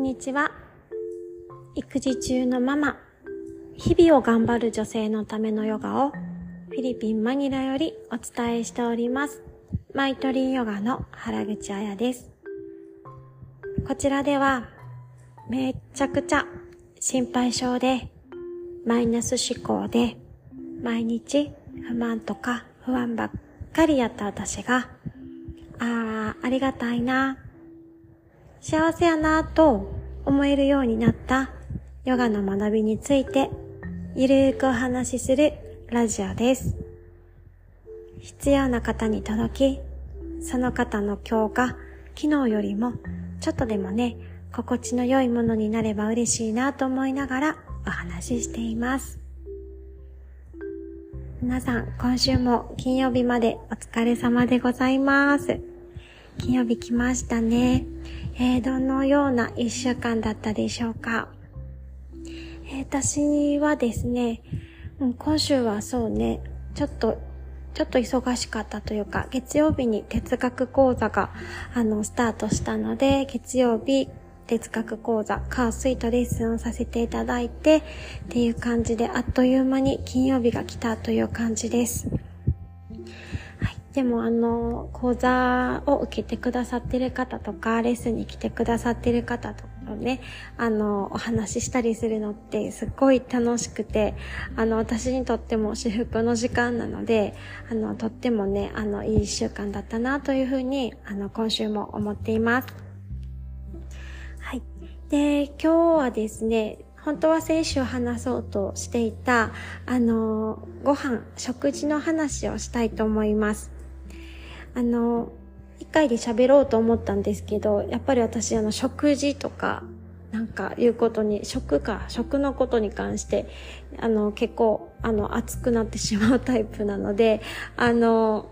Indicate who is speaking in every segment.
Speaker 1: んにちは。育児中のママ、日々を頑張る女性のためのヨガをフィリピン・マニラよりお伝えしております。マイトリンヨガの原口彩です。こちらではめっちゃくちゃ心配性でマイナス思考で毎日不満とか不安ばっかりやった私がああ、ありがたいな、幸せやなぁと思えるようになったヨガの学びについてゆるーくお話しするラジオです。必要な方に届き、その方の今日が昨日よりもちょっとでもね、心地の良いものになれば嬉しいなと思いながらお話ししています。皆さん、今週も金曜日までお疲れ様でございます。金曜日来ましたね。えー、どのような一週間だったでしょうか？えー、私はですね、うん、今週はそうね、ちょっと、ちょっと忙しかったというか、月曜日に哲学講座が、あの、スタートしたので、月曜日、哲学講座、カースイートレッスンをさせていただいて、っていう感じで、あっという間に金曜日が来たという感じです。でもあの、講座を受けてくださってる方とか、レッスンに来てくださってる方とかね、あの、お話ししたりするのってすっごい楽しくて、あの、私にとっても至福の時間なので、あの、とってもね、あの、いい一週間だったなというふうに、あの、今週も思っています。はい。で、今日はですね、本当は先週話そうとしていた、あの、ご飯、食事の話をしたいと思います。あの、一回で喋ろうと思ったんですけど、やっぱり私、あの、食事とか、なんかいうことに、食か、食のことに関して、あの、結構、あの、熱くなってしまうタイプなので、あの、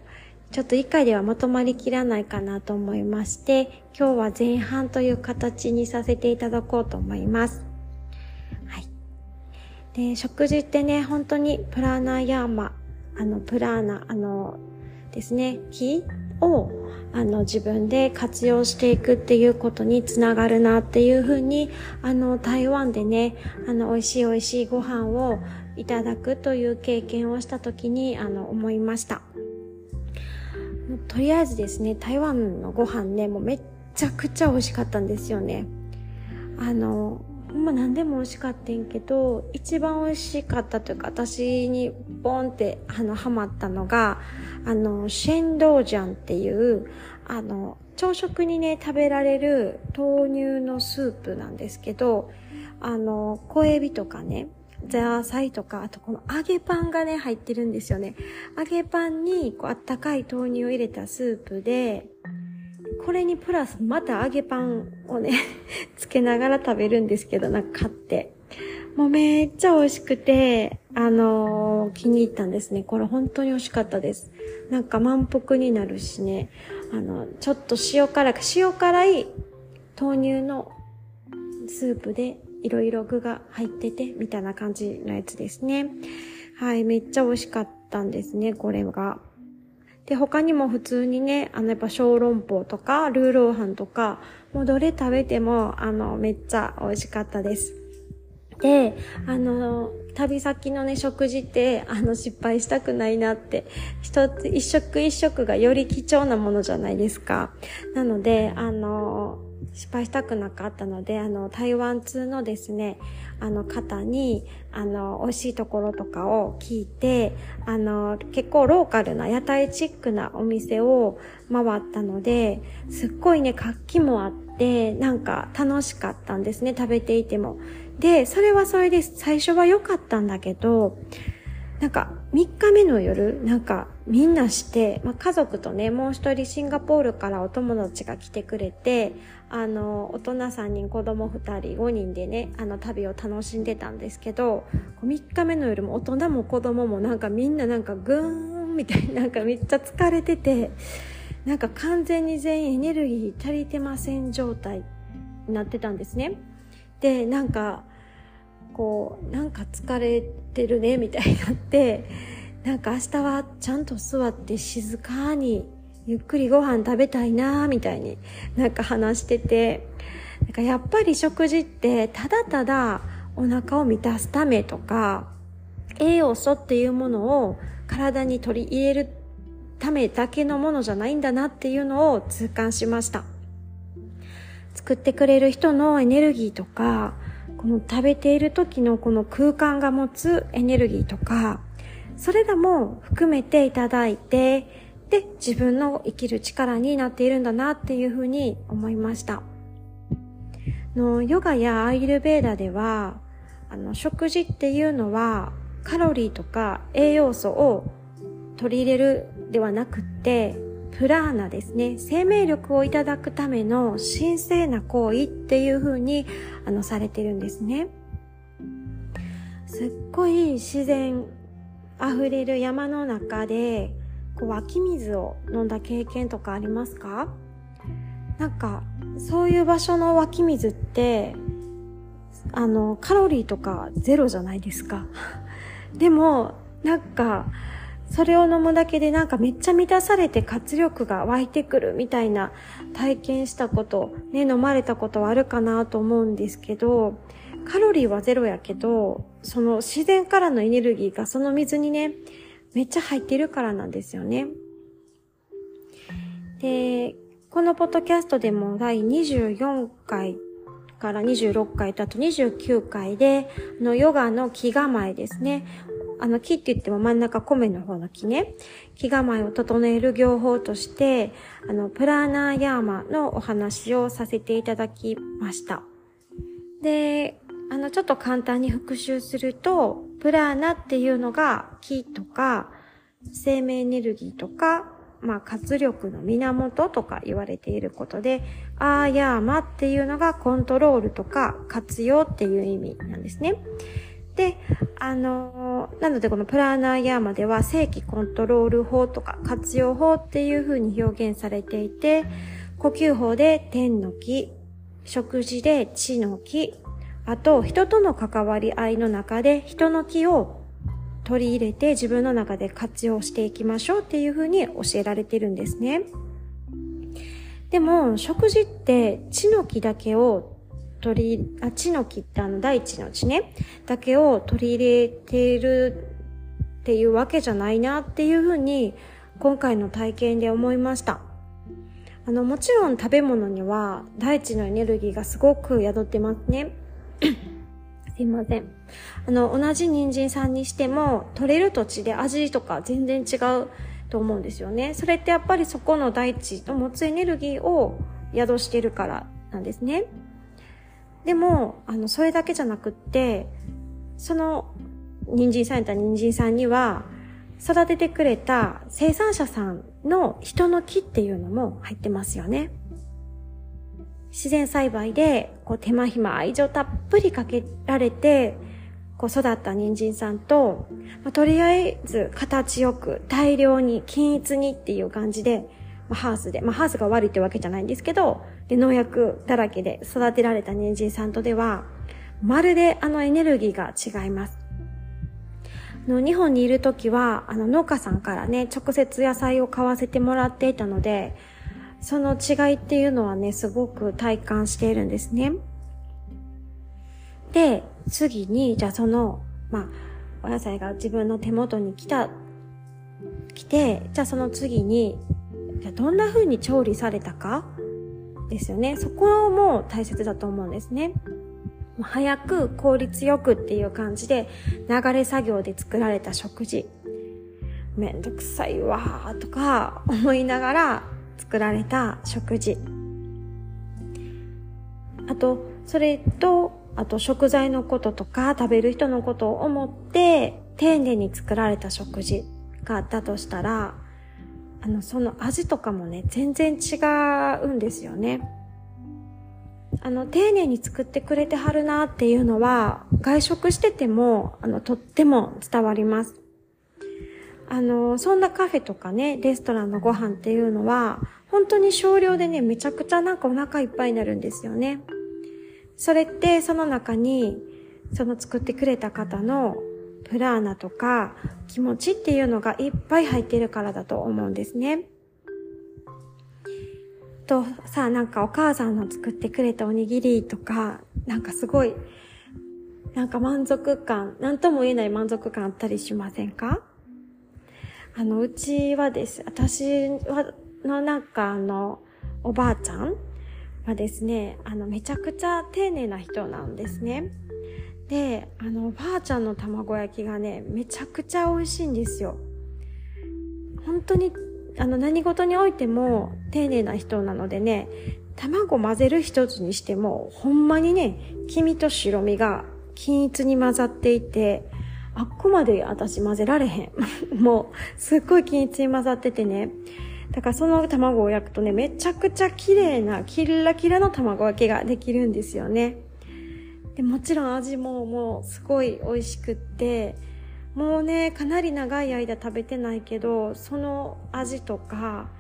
Speaker 1: ちょっと一回ではまとまりきらないかなと思いまして、今日は前半という形にさせていただこうと思います。はい。で、食事ってね、本当にプラーナーヤーマ、あの、プラーナ、あの、ですね、木をあの自分で活用していくっていうことにつながるなっていうふうにあの台湾でねあの美味しい美味しいご飯をいただくという経験をした時にあの思いました。とりあえずですね台湾のご飯ねもうめっちゃくちゃ美味しかったんですよね。あのほんま何でも美味しかったんけど一番美味しかったというか私にボンってあのハマったのがあのシェンドージャンっていうあの朝食にね食べられる豆乳のスープなんですけどあの小エビとかねザーサイとか、あとこの揚げパンがね、入ってるんですよね。揚げパンにこうあったかい豆乳を入れたスープで、これにプラスまた揚げパンをね つけながら食べるんですけど、なんか買って。もうめっちゃ美味しくて、あのー、気に入ったんですね。これ本当に美味しかったです。なんか満腹になるしね、あの、ちょっと塩辛く、塩辛い豆乳のスープでいろいろ具が入ってて、みたいな感じのやつですね。はい、めっちゃ美味しかったんですね、これが。で、他にも普通にね、あの、やっぱ小籠包とか、ルーローハンとか、もうどれ食べても、あの、めっちゃ美味しかったです。で、あの、旅先のね、食事って、あの、失敗したくないなって、一つ、一食一食がより貴重なものじゃないですか。なので、あの、失敗したくなかったので、あの、台湾通のですね、あの方に、あの、美味しいところとかを聞いて、あの、結構ローカルな屋台チックなお店を回ったので、すっごいね、活気もあって、なんか楽しかったんですね、食べていても。で、それはそれで最初は良かったんだけど、なんか3日目の夜、なんかみんなして、まあ、家族とね、もう一人シンガポールからお友達が来てくれて、あの、大人3人、子供2人、5人でね、あの旅を楽しんでたんですけど、3日目の夜も大人も子供もなんかみんななんかグーンみたいな、なんかめっちゃ疲れてて、なんか完全に全員エネルギー足りてません状態になってたんですね。で、なんか、こう、なんか疲れてるね、みたいになって、なんか明日はちゃんと座って静かにゆっくりご飯食べたいなみたいになんか話してて、なんかやっぱり食事ってただただお腹を満たすためとか、栄養素っていうものを体に取り入れるためだけのものじゃないんだなっていうのを痛感しました。作ってくれる人のエネルギーとか、この食べている時のこの空間が持つエネルギーとか、それらも含めていただいて、で、自分の生きる力になっているんだなっていうふうに思いました。のヨガやアイルベーダでは、あの、食事っていうのは、カロリーとか栄養素を取り入れるではなくって、プラーナですね。生命力をいただくための神聖な行為っていう風に、あの、されてるんですね。すっごい自然溢れる山の中で、こう湧き水を飲んだ経験とかありますか？なんか、そういう場所の湧き水って、あの、カロリーとかゼロじゃないですか。でも、なんか、それを飲むだけでなんかめっちゃ満たされて活力が湧いてくるみたいな体験したこと、ね、飲まれたことはあるかなと思うんですけど、カロリーはゼロやけど、その自然からのエネルギーがその水にね、めっちゃ入ってるからなんですよね。で、このポッドキャストでも第24回から26回とあと29回で、のヨガの気構えですね。あの木って言っても真ん中米の方の木ね。気構えを整える業法として、あの、プラーナーヤーマのお話をさせていただきました。で、あの、ちょっと簡単に復習すると、プラーナっていうのが木とか、生命エネルギーとか、まあ、活力の源とか言われていることで、アーヤーマっていうのがコントロールとか活用っていう意味なんですね。で、あの、なのでこのプラーナーヤーマでは正規コントロール法とか活用法っていう風に表現されていて、呼吸法で天の木、食事で地の木、あと人との関わり合いの中で人の木を取り入れて自分の中で活用していきましょうっていう風に教えられてるんですね。でも、食事って地の木だけを取り、あ、地の木ってあの大地の地ね、だけを取り入れているっていうわけじゃないなっていうふうに今回の体験で思いました。あの、もちろん食べ物には大地のエネルギーがすごく宿ってますね。すいません。あの、同じ人参さんにしても、取れる土地で味とか全然違うと思うんですよね。それってやっぱりそこの大地の持つエネルギーを宿してるからなんですね。でも、あの、それだけじゃなくって、その、人参さんやった人参さんには、育ててくれた生産者さんの人の木っていうのも入ってますよね。自然栽培で、こう手間暇愛情たっぷりかけられて、こう育った人参さんと、まあ、とりあえず形よく大量に均一にっていう感じで、まあ、ハウスで、まあ、ハウスが悪いってわけじゃないんですけど、で、農薬だらけで育てられた人参さんとでは、まるであのエネルギーが違います。の日本にいるときは、あの農家さんからね、直接野菜を買わせてもらっていたので、その違いっていうのはね、すごく体感しているんですね。で、次に、じゃあその、まあ、お野菜が自分の手元に来た、来て、じゃあその次に、じゃあどんな風に調理されたかですよね。そこも大切だと思うんですね。早く効率よくっていう感じで流れ作業で作られた食事。めんどくさいわーとか思いながら作られた食事。あと、それと、あと食材のこととか食べる人のことを思って丁寧に作られた食事があったとしたら、あの、その味とかもね、全然違うんですよね。あの、丁寧に作ってくれてはるなっていうのは、外食してても、あの、とっても伝わります。あの、そんなカフェとかね、レストランのご飯っていうのは、本当に少量でね、めちゃくちゃなんかお腹いっぱいになるんですよね。それって、その中に、その作ってくれた方のプラーナとか気持ちっていうのがいっぱい入ってるからだと思うんですね。とさ、なんかお母さんの作ってくれたおにぎりとか、なんかすごい、なんか満足感、なんとも言えない満足感あったりしませんか？あの、うちはです、私は、のなんかあの、おばあちゃんはですね、あの、めちゃくちゃ丁寧な人なんですね。で、あの、ばあちゃんの卵焼きがね、めちゃくちゃ美味しいんですよ。本当に、あの、何事においても丁寧な人なのでね、卵混ぜる一つにしても、ほんまにね、黄身と白身が均一に混ざっていて、あっこまで私混ぜられへん。もう、すっごい均一に混ざっててね。だからその卵を焼くとね、めちゃくちゃ綺麗な、キラキラの卵焼きができるんですよね。でもちろん味ももうすごい美味しくって、もうね、かなり長い間食べてないけど、その味とか、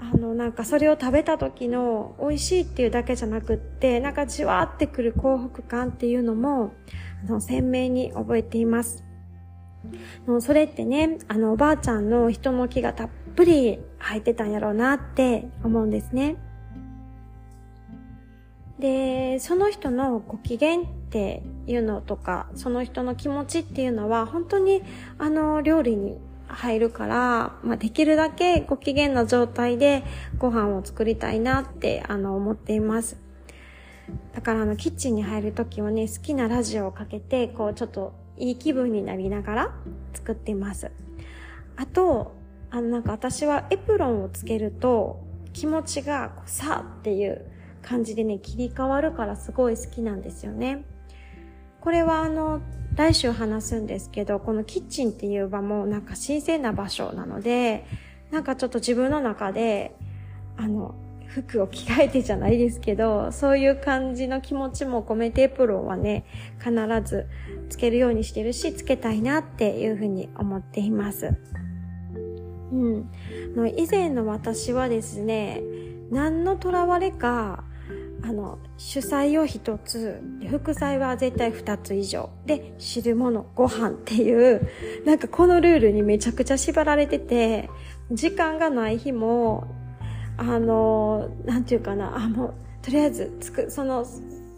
Speaker 1: あの、なんかそれを食べた時の美味しいっていうだけじゃなくって、なんかじわーってくる幸福感っていうのも、あの、鮮明に覚えています。それってね、あの、おばあちゃんの人の気がたっぷり入ってたんやろうなって思うんですね。で、その人のご機嫌っていうのとか、その人の気持ちっていうのは、本当にあの、料理に入るから、まあ、できるだけご機嫌な状態でご飯を作りたいなって、あの、思っています。だからあの、キッチンに入るときはね、好きなラジオをかけて、こう、ちょっといい気分になりながら作っています。あと、あの、なんか私はエプロンをつけると、気持ちが、こう、さあっていう感じでね、切り替わるからすごい好きなんですよね。これはあの、来週話すんですけど、このキッチンっていう場もなんか神聖な場所なので、なんかちょっと自分の中で、あの、服を着替えてじゃないですけど、そういう感じの気持ちも込めてエプロンはね、必ずつけるようにしてるし、つけたいなっていうふうに思っています。うん。の以前の私はですね、何の囚われか、あの、主菜を一つ、副菜は絶対二つ以上。で、汁物、ご飯っていう、なんかこのルールにめちゃくちゃ縛られてて、時間がない日も、あの、なんていうかな、あ、もう、とりあえず、つく、その、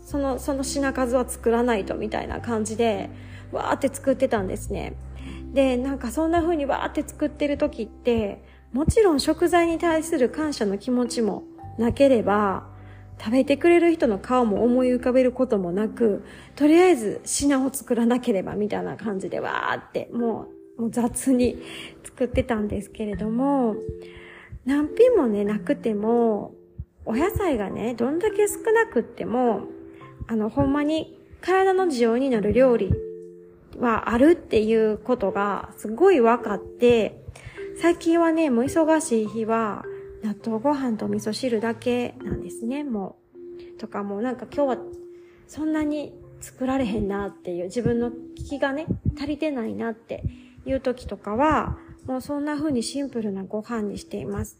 Speaker 1: その、その品数は作らないとみたいな感じで、わーって作ってたんですね。で、なんかそんな風にわーって作ってる時って、もちろん食材に対する感謝の気持ちもなければ、食べてくれる人の顔も思い浮かべることもなく、とりあえず品を作らなければみたいな感じでわーってもうもう雑に作ってたんですけれども、何品もね、なくても、お野菜がね、どんだけ少なくっても、あの、ほんまに体の需要になる料理はあるっていうことがすごい分かって、最近はね、もう忙しい日は、納豆ご飯と味噌汁だけなんですね、もう。とかもうなんか今日はそんなに作られへんなっていう自分の気がね、足りてないなっていう時とかは、もうそんな風にシンプルなご飯にしています。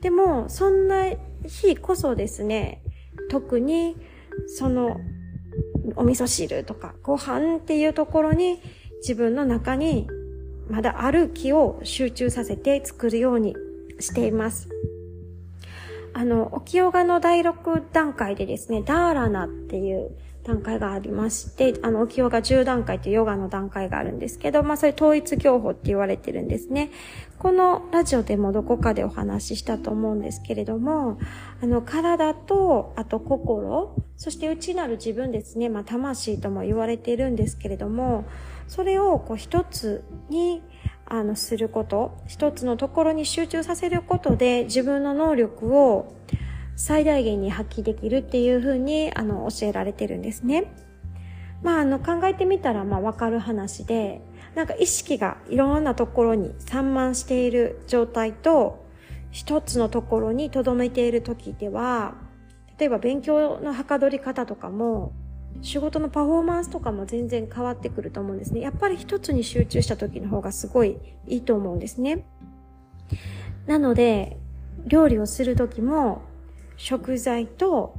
Speaker 1: でも、そんな日こそですね、特にそのお味噌汁とかご飯っていうところに自分の中にまだある気を集中させて作るようにしています。あの、沖ヨガの第6段階でですね、ダーラナっていう段階がありまして、あの、沖ヨガ10段階というヨガの段階があるんですけど、まあ、それ統一教法って言われてるんですね。このラジオでもどこかでお話ししたと思うんですけれども、あの、体と、あと心、そして内なる自分ですね、まあ、魂とも言われているんですけれども、それをこう一つに、あの、すること、一つのところに集中させることで自分の能力を最大限に発揮できるっていうふうに、あの、教えられてるんですね。まあ、あの、考えてみたら、まあ、わかる話で、なんか意識がいろんなところに散漫している状態と、一つのところに留めている時では、例えば勉強のはかどり方とかも、仕事のパフォーマンスとかも全然変わってくると思うんですね。やっぱり一つに集中した時の方がすごいいいと思うんですね。なので、料理をする時も、食材と、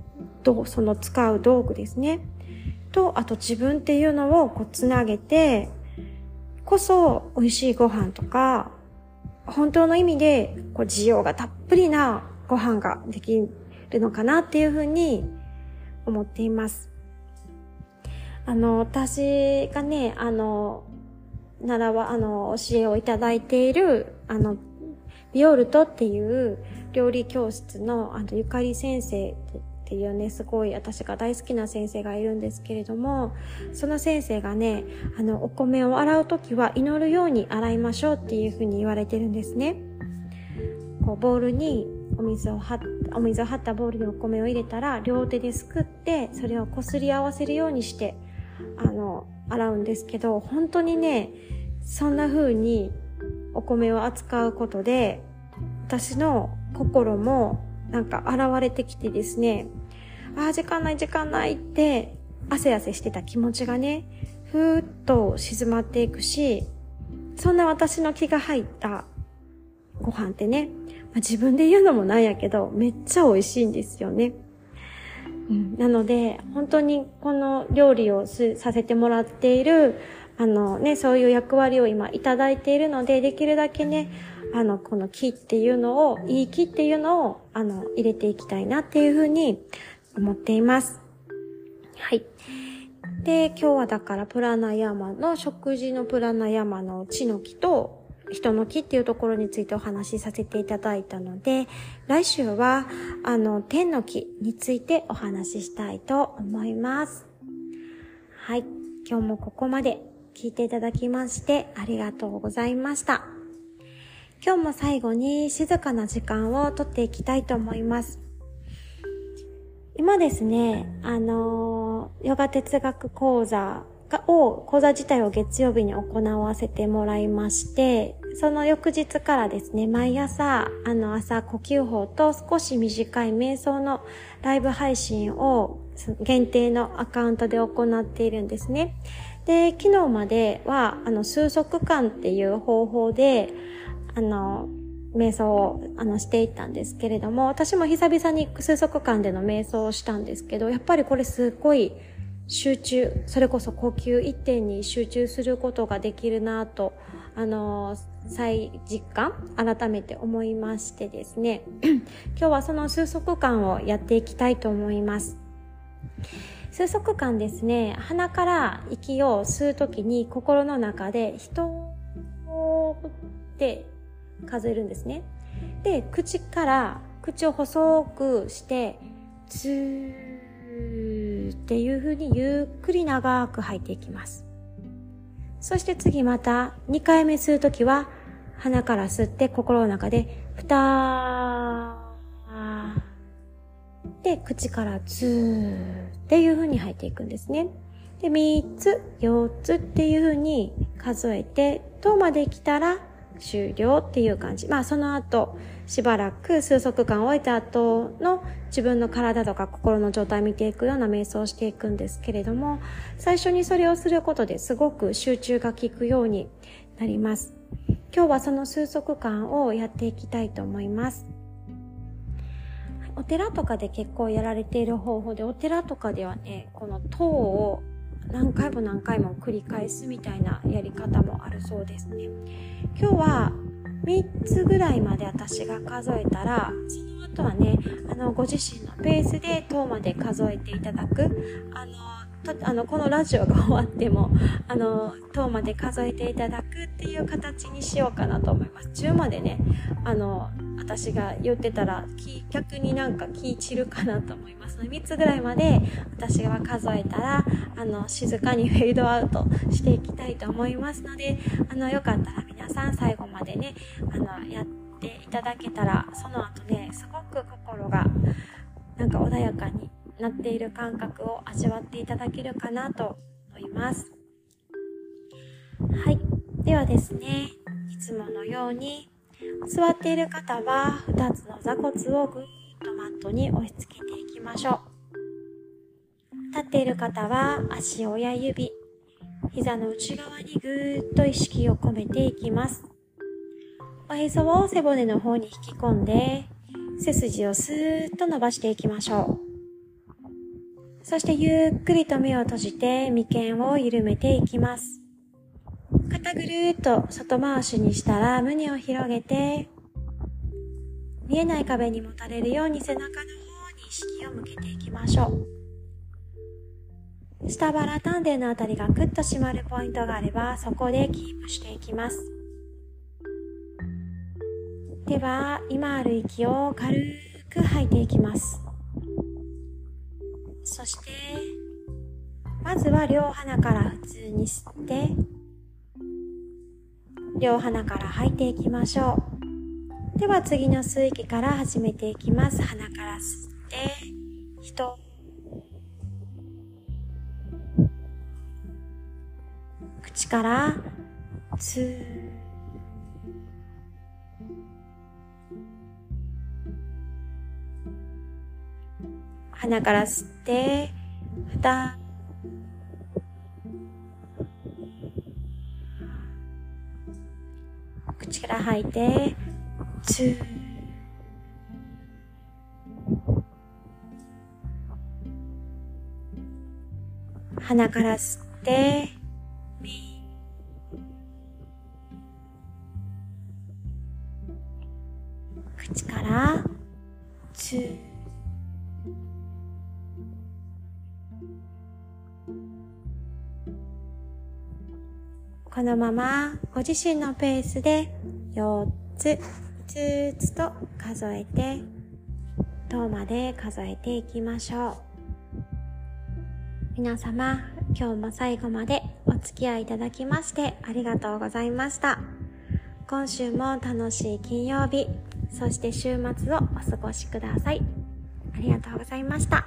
Speaker 1: その使う道具ですね。と、あと自分っていうのをこうつなげて、こそ美味しいご飯とか、本当の意味でこう需要がたっぷりなご飯ができるのかなっていうふうに思っています。あの、私がね、あの、習わ、あの、教えをいただいている、あの、ビオルトっていう料理教室の、あの、ゆかり先生っていうね、すごい私が大好きな先生がいるんですけれども、その先生がね、あの、お米を洗うときは祈るように洗いましょうっていうふうに言われてるんですね。こう、ボウルにお水を張っお水を張ったボウルにお米を入れたら、両手ですくって、それをこすり合わせるようにして、あの、洗うんですけど、本当にね、そんな風にお米を扱うことで、私の心もなんか現れてきてですね、ああ、時間ない時間ないって、汗汗してた気持ちがね、ふーっと静まっていくし、そんな私の気が入ったご飯ってね、まあ、自分で言うのもなんやけど、めっちゃ美味しいんですよね。なので、本当にこの料理をさせてもらっている、あのね、そういう役割を今いただいているので、できるだけね、あの、この木っていうのを、いい木っていうのを、あの、入れていきたいなっていうふうに思っています。はい。で、今日はだからプラナヤマの食事のプラナヤマの地の木と人の木っていうところについてお話しさせていただいたので、来週は、あの、天の木についてお話ししたいと思います。はい。今日もここまで聞いていただきましてありがとうございました。今日も最後に静かな時間をとっていきたいと思います。今ですね、あのヨガ哲学講座を、講座自体を月曜日に行わせてもらいまして、その翌日からですね、毎朝、あの朝呼吸法と少し短い瞑想のライブ配信を限定のアカウントで行っているんですね。で、昨日までは、あの、数息間っていう方法で、あの、瞑想をあのしていったんですけれども、私も久々に数息間での瞑想をしたんですけど、やっぱりこれすっごい集中、それこそ呼吸一点に集中することができるなと、あの、再実感、改めて思いましてですね、今日はその数息間をやっていきたいと思います。数息間ですね、鼻から息を吸うときに心の中で人って数えるんですね。で、口から口を細くして、ツーっていう風にゆっくり長く吐いていきます。そして次また2回目吸うときは鼻から吸って心の中で、ふたつで、口からツーっていう風に吐いていくんですね。で、3つ、4つっていう風に数えて、とおまで来たら終了っていう感じ。まあその後、しばらく数息間置いた後の自分の体とか心の状態を見ていくような瞑想をしていくんですけれども、最初にそれをすることですごく集中が効くようになります。今日はその数息間をやっていきたいと思います。お寺とかで結構やられている方法で、お寺とかではね、この塔を何回も何回も繰り返すみたいなやり方もあるそうですね。今日は3つぐらいまで私が数えたら、その後はね、あの、ご自身のペースで塔まで数えていただく、あの、とあのこのラジオが終わってもあの塔まで数えていただくっていう形にしようかなと思います。10までねあの私が言ってたら逆になんか気散るかなと思います。3つぐらいまで私が数えたらあの静かにフェードアウトしていきたいと思いますのであのよかったら皆皆さん最後までねあのやっていただけたらその後ねすごく心がなんか穏やかになっている感覚を味わっていただけるかなと思います。はい。ではですね、いつものように、座っている方は2つの座骨をぐーっとマットに押し付けていきましょう。立っている方は足親指、膝の内側にぐーっと意識を込めていきます。おへそを背骨の方に引き込んで、背筋をスーッと伸ばしていきましょう。そしてゆっくりと目を閉じて眉間を緩めていきます。肩ぐるーっと外回しにしたら胸を広げて、見えない壁にもたれるように背中の方に意識を向けていきましょう。下腹丹田のあたりがクッと締まるポイントがあれば、そこでキープしていきます。では、今ある息を軽く吐いていきます。そして、まずは両鼻から普通に吸って、両鼻から吐いていきましょう。では次の吸う息から始めていきます。鼻から吸って、人。口から、つー。鼻から吸って、ふた。口から吐いて、つー。鼻から吸って、口から、つー。このままご自身のペースで4つ、ずつと数えて、10まで数えていきましょう。皆様、今日も最後までお付き合いいただきましてありがとうございました。今週も楽しい金曜日、そして週末をお過ごしください。ありがとうございました。